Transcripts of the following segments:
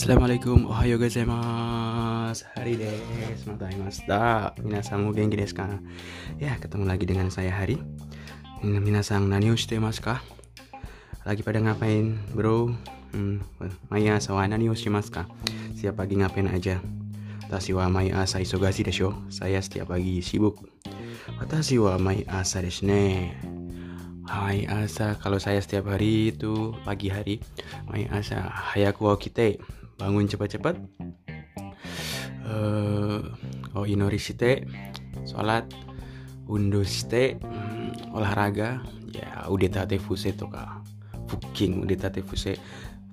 Assalamualaikum, ohayo gozaimasu Hari desu, mata Minasang o genki desu ka? Ya, ketemu lagi dengan saya Hari Minasang nani o shite masu ka? Lagi pada ngapain, bro? Hmm, mai asa wa nani o shimasu ka? Setiap pagi ngapain aja? Watashi wa mai asa isogashi desho Saya setiap pagi sibuk Watashi wa mai asa desu ne Hai asa, kalau saya setiap hari itu pagi hari Mai asa hayaku kite bangun cepat-cepat. Uh, oh inori shite sholat undo shite hmm, olahraga. Ya udah tate fuse tuh kak fucking udah tate fuse.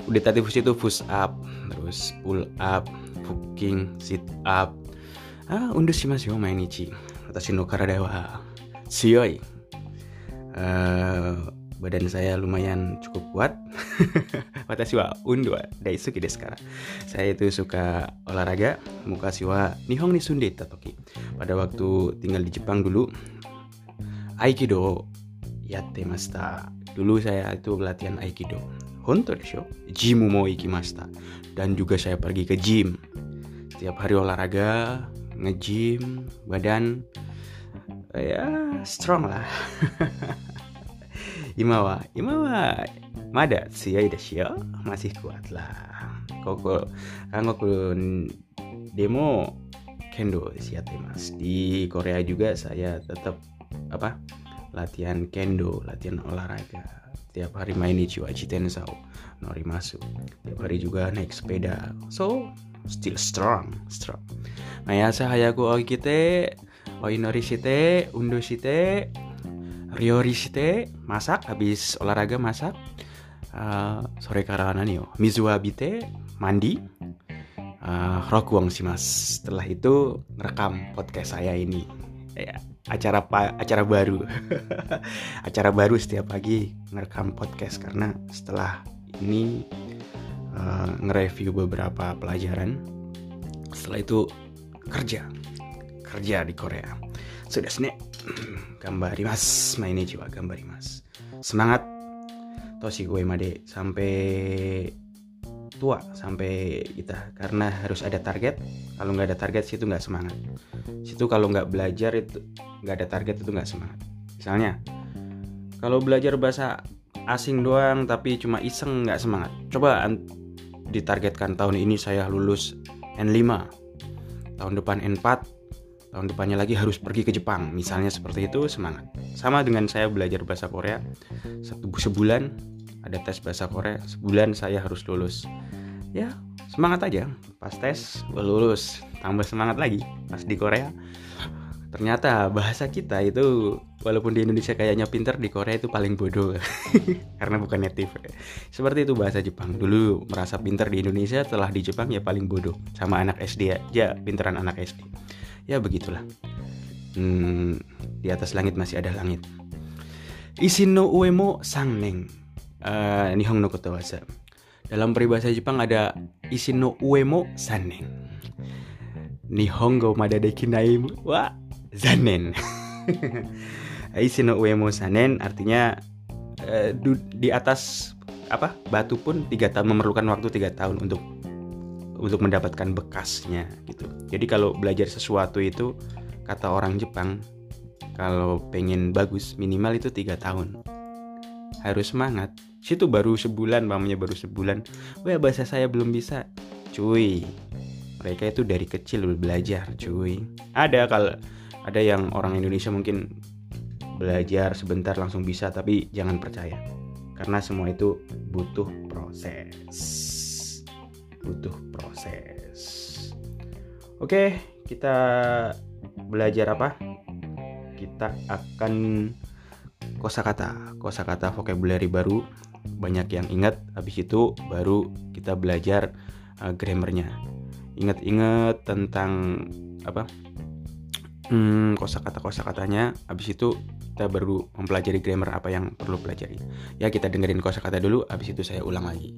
Udah tate fuse itu push up terus pull up fucking sit up. Ah undo shimasu yo mainichi. Watashi no karada wa sioi uh, badan saya lumayan cukup kuat. Watashi wa undu daisuki desu kara. Saya itu suka olahraga, mukashi wa nihon ni sundeta toki. Pada waktu tinggal di Jepang dulu, aikido yatte masta. Dulu saya itu latihan aikido. Honto desho? Jimu mo ikimasta. Dan juga saya pergi ke gym. Setiap hari olahraga, nge-gym, badan ya strong lah. 今は今はまだ強いですよ masih kuat lah koko Kanggoku demo kendo siate mas di Korea juga saya tetap apa latihan kendo latihan olahraga tiap hari main ichiwachi tensao norimasu tiap hari juga naik sepeda so still strong strong mayasa hayaku okite oinori shite undo shite Ryorishite masak habis olahraga masak uh, sore karana nih mizu abite mandi uh, rokuang sih mas setelah itu rekam podcast saya ini. Ya, acara pa, acara baru. Acara baru setiap pagi ngerekam podcast karena setelah ini uh, nge-review beberapa pelajaran. Setelah itu kerja. Kerja di Korea. Sudah snack mas jiwa mas semangat. toshi gue made sampai tua sampai kita karena harus ada target. Kalau nggak ada target situ nggak semangat. Situ kalau nggak belajar itu nggak ada target itu nggak semangat. Misalnya kalau belajar bahasa asing doang tapi cuma iseng nggak semangat. Coba ditargetkan tahun ini saya lulus N5 tahun depan N4 tahun depannya lagi harus pergi ke Jepang. Misalnya seperti itu semangat. Sama dengan saya belajar bahasa Korea. Satu sebulan ada tes bahasa Korea sebulan saya harus lulus. Ya semangat aja. Pas tes lulus. Tambah semangat lagi. Pas di Korea ternyata bahasa kita itu walaupun di Indonesia kayaknya pinter di Korea itu paling bodoh. Karena bukan native. Seperti itu bahasa Jepang. Dulu merasa pinter di Indonesia setelah di Jepang ya paling bodoh. Sama anak SD aja pinteran anak SD ya begitulah. Hmm, di atas langit masih ada langit. Isin no uemo sangneng uh, nihong no kotowasa. Dalam peribahasa Jepang ada isin no uemo saneng nihongo madadeki naimu wa zanen isin no uemo sanen artinya uh, di atas apa batu pun tiga tahun memerlukan waktu tiga tahun untuk untuk mendapatkan bekasnya gitu. Jadi kalau belajar sesuatu itu kata orang Jepang kalau pengen bagus minimal itu tiga tahun. Harus semangat. Situ baru sebulan mamanya baru sebulan wah bahasa saya belum bisa. Cuy mereka itu dari kecil belajar cuy. Ada kalau ada yang orang Indonesia mungkin belajar sebentar langsung bisa tapi jangan percaya. Karena semua itu butuh proses butuh proses. Oke, kita belajar apa? Kita akan kosakata, kosakata vocabulary baru. Banyak yang ingat, habis itu baru kita belajar uh, grammarnya. Ingat-ingat tentang apa? Hmm, kosakata kosakatanya, habis itu kita baru mempelajari grammar apa yang perlu pelajari. Ya kita dengerin kosakata dulu, habis itu saya ulang lagi.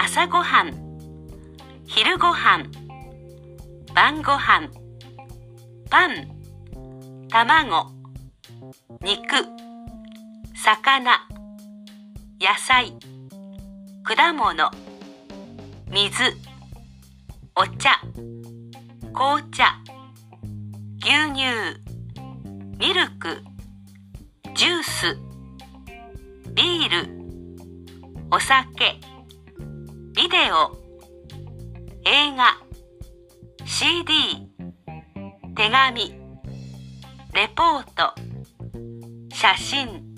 朝ごはん昼ごはん晩ごはんパン卵肉魚野菜果物水お茶紅茶牛乳ミルクジュースビールお酒。ビデオ。映画。CD 手紙。レポート。写真。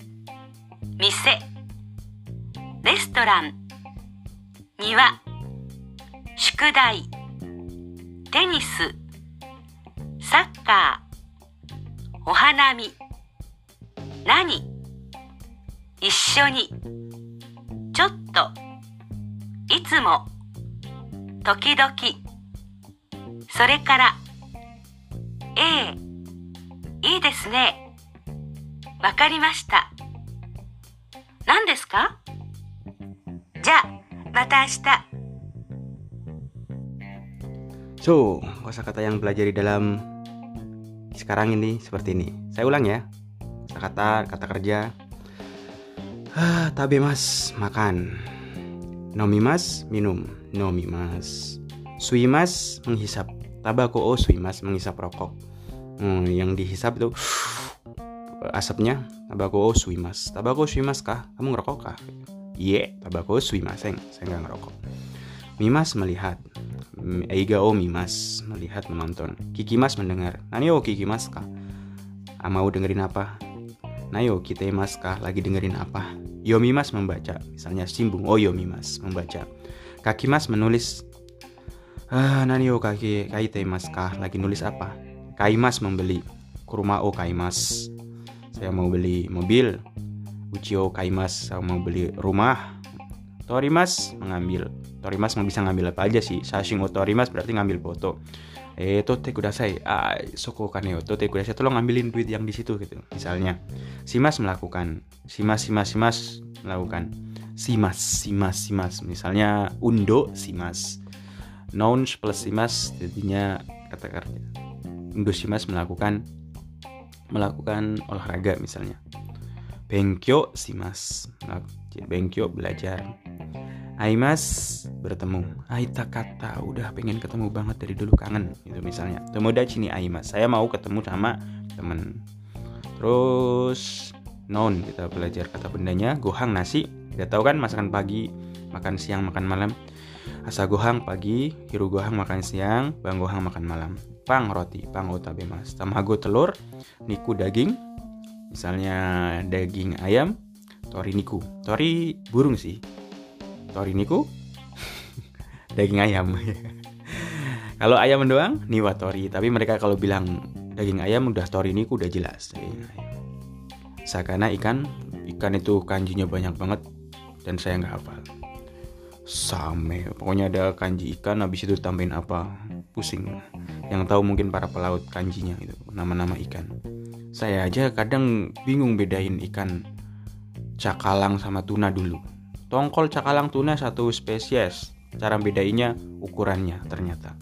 店。レストラン。庭。宿題。テニス。サッカー。お花見。何？一緒に。ちょっと。つも時々それからええいいですねわかりました何ですかじゃあまた明日 So, kosakata yang belajari dalam sekarang ini seperti ini. Saya ulang ya. Kosakata, kata kerja. Ah, tabe mas, makan. Nomimas, minum. Nomimas. Suimas, menghisap. Tabako o suimas, menghisap rokok. Hmm, yang dihisap itu asapnya. Tabako o suimas. Tabako suimas kah? Kamu ngerokok kah? Iya, yeah, tabako suimas. Saya nggak ngerokok. Mimas melihat. Eiga o mimas melihat menonton. Kikimas mendengar. Nani o kikimas kah? Ah, mau dengerin apa? Nayo kita mas kah lagi dengerin apa? Yomimas membaca. Misalnya simbung. Oh Yomimas membaca. Kaki mas menulis. Ah, nani o kaki kaite mas kah lagi nulis apa? Kaimas membeli. Kuruma o kaimas. Saya mau beli mobil. Ucio kaimas saya mau beli rumah. Torimas mengambil Torimas mau bisa ngambil apa aja sih Sashing Torimas berarti ngambil foto eh tote kudasai. Ah soko kaneo tote kudasai. Tolong ngambilin duit yang di situ gitu. Misalnya simas melakukan. Simas simas simas melakukan. Simas simas simas misalnya undo simas nouns plus simas jadinya kata kerja undo simas melakukan melakukan olahraga misalnya. Bengkyo simas bengkyo belajar Aimas bertemu. Aita kata udah pengen ketemu banget dari dulu. Kangen gitu misalnya. Tomodachi nih Aimas saya mau ketemu sama temen. Terus non kita belajar kata bendanya. Gohang nasi. Udah tahu kan masakan pagi Makan siang makan malam? Asa gohang pagi Hiru gohang makan siang Bang gohang makan malam. Pang roti Pang otabe mas. Tamago telur Niku daging. Misalnya daging ayam Tori niku. Tori burung sih tori niku. Daging ayam. Kalau ayam doang niwatori tapi mereka kalau bilang daging ayam udah tori niku udah jelas. Sakana ikan ikan itu kanjinya banyak banget dan saya nggak hafal. Same. Pokoknya ada kanji ikan habis itu tambahin apa? Pusing. Yang tahu mungkin para pelaut kanjinya itu nama-nama ikan. Saya aja kadang bingung bedain ikan cakalang sama tuna dulu Tongkol cakalang tuna satu spesies. Cara bedainya ukurannya ternyata.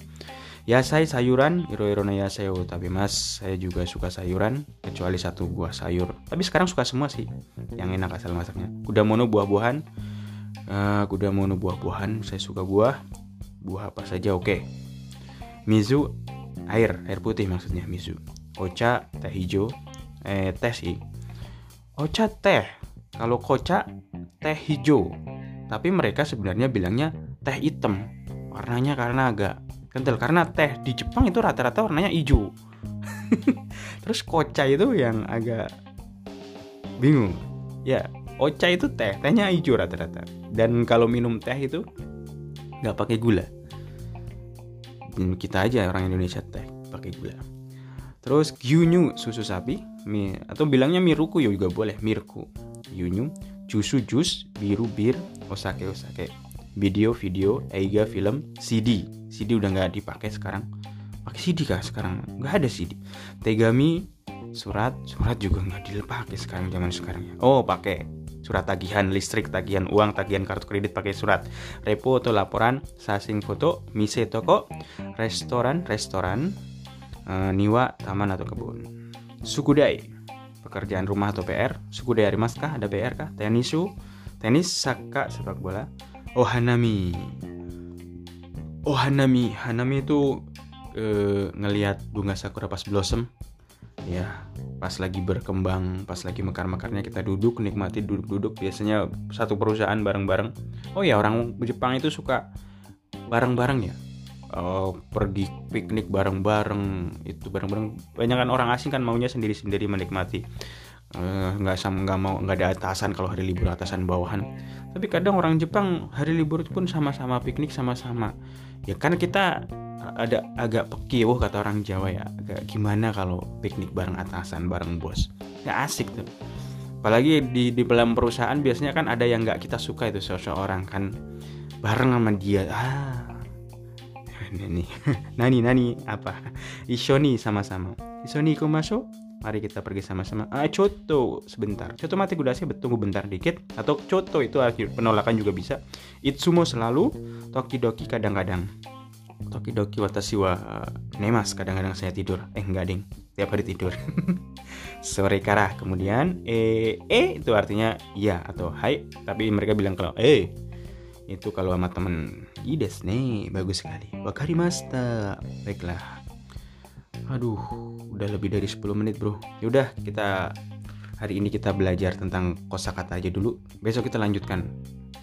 Ya saya sayuran, iro-iro ya saya tapi mas saya juga suka sayuran kecuali satu buah sayur. Tapi sekarang suka semua sih yang enak asal masaknya. Kuda mono buah-buahan, uh, kuda mono buah-buahan saya suka buah, buah apa saja oke. Okay. Mizu air, air putih maksudnya mizu. Ocha teh hijau, eh teh sih. Ocha teh, kalau koca teh hijau. Tapi mereka sebenarnya bilangnya teh hitam. Warnanya karena agak kental karena teh di Jepang itu rata-rata warnanya hijau. Terus koca itu yang agak bingung. Ya, ocha itu teh, tehnya hijau rata-rata. Dan kalau minum teh itu nggak pakai gula. Kita aja orang Indonesia teh pakai gula. Terus gyunyu susu sapi, atau bilangnya miruku juga boleh, mirku. Gyunyu Jusu jus, biru bir, osake osake. video-video eiga film CD CD udah nggak dipakai sekarang. Pakai CD kah sekarang? Nggak ada CD tegami surat. Surat juga nggak dipakai sekarang zaman sekarang ya. Oh pakai surat tagihan listrik tagihan uang tagihan kartu kredit pakai surat. Repo atau laporan sasing foto mise toko restoran restoran uh, niwa taman atau kebun. Sukudai pekerjaan rumah atau PR sukudai arimaskah ada PR kah? Tenisu tenis saka sepak bola? Ohanami ohanami hanami. Itu uh, ngelihat bunga sakura pas blossom. Ya pas lagi berkembang pas lagi mekar-mekarnya kita duduk nikmati duduk-duduk. Biasanya satu perusahaan bareng-bareng. Oh ya orang Jepang itu suka bareng-bareng ya oh, pergi piknik bareng-bareng. Itu bareng-bareng. Banyak kan orang asing kan maunya sendiri-sendiri menikmati. Eh, nggak uh, sama nggak mau nggak ada atasan kalau hari libur atasan bawahan. Tapi kadang orang Jepang hari libur pun sama-sama piknik sama-sama. Ya kan kita ada agak pekiwuh kata orang Jawa ya. Agak gimana kalau piknik bareng atasan bareng bos? Nggak asik tuh. Apalagi di di dalam perusahaan biasanya kan ada yang nggak kita suka itu seseorang kan. Bareng sama dia. Ah nani nani nani apa? Isoni sama-sama. Isoni iku masuk mari kita pergi sama-sama. Ah coto sebentar. Coto mati gudasi tunggu bentar dikit. Atau coto itu akhir penolakan juga bisa. Itsumo selalu toki-doki kadang-kadang. Toki-doki watashi wa nemas kadang-kadang saya tidur. Eh enggak ding. Tiap hari tidur. Sore kara kemudian eh eh itu artinya iya atau hai. Tapi mereka bilang kalau eh itu kalau sama temen ides nih bagus sekali. Wakarimasta baiklah. Aduh udah lebih dari 10 menit bro. Yaudah kita hari ini kita belajar tentang kosakata aja dulu. Besok kita lanjutkan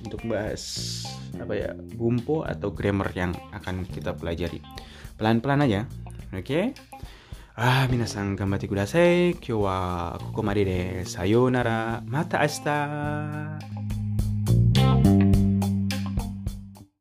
untuk bahas apa ya bumpo atau grammar yang akan kita pelajari. Pelan-pelan aja oke? Okay? ah minasan gambate kudasai kyou wa koko made de sayonara. Mata ashita